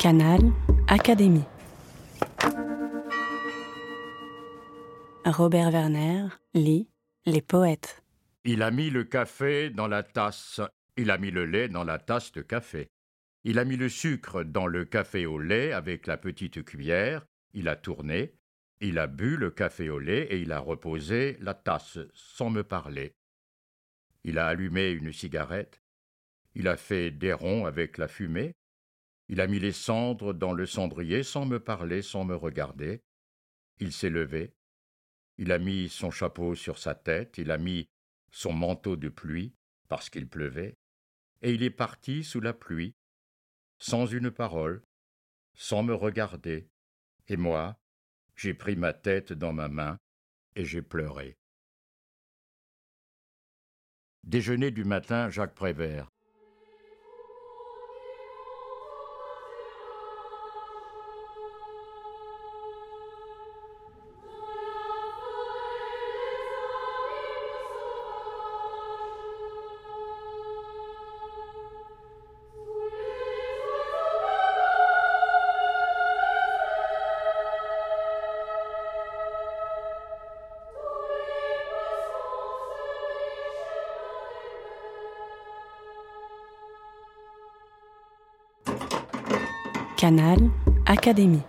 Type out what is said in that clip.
Canal Académie. Robert Werner lit Les poètes. Il a mis le café dans la tasse, il a mis le lait dans la tasse de café. Il a mis le sucre dans le café au lait avec la petite cuillère, il a tourné, il a bu le café au lait et il a reposé la tasse sans me parler. Il a allumé une cigarette, il a fait des ronds avec la fumée, il a mis les cendres dans le cendrier sans me parler, sans me regarder. Il s'est levé. Il a mis son chapeau sur sa tête, il a mis son manteau de pluie, parce qu'il pleuvait, et il est parti sous la pluie, sans une parole, sans me regarder. Et moi, j'ai pris ma tête dans ma main et j'ai pleuré. Déjeuner du matin, Jacques Prévert. Canal Académie.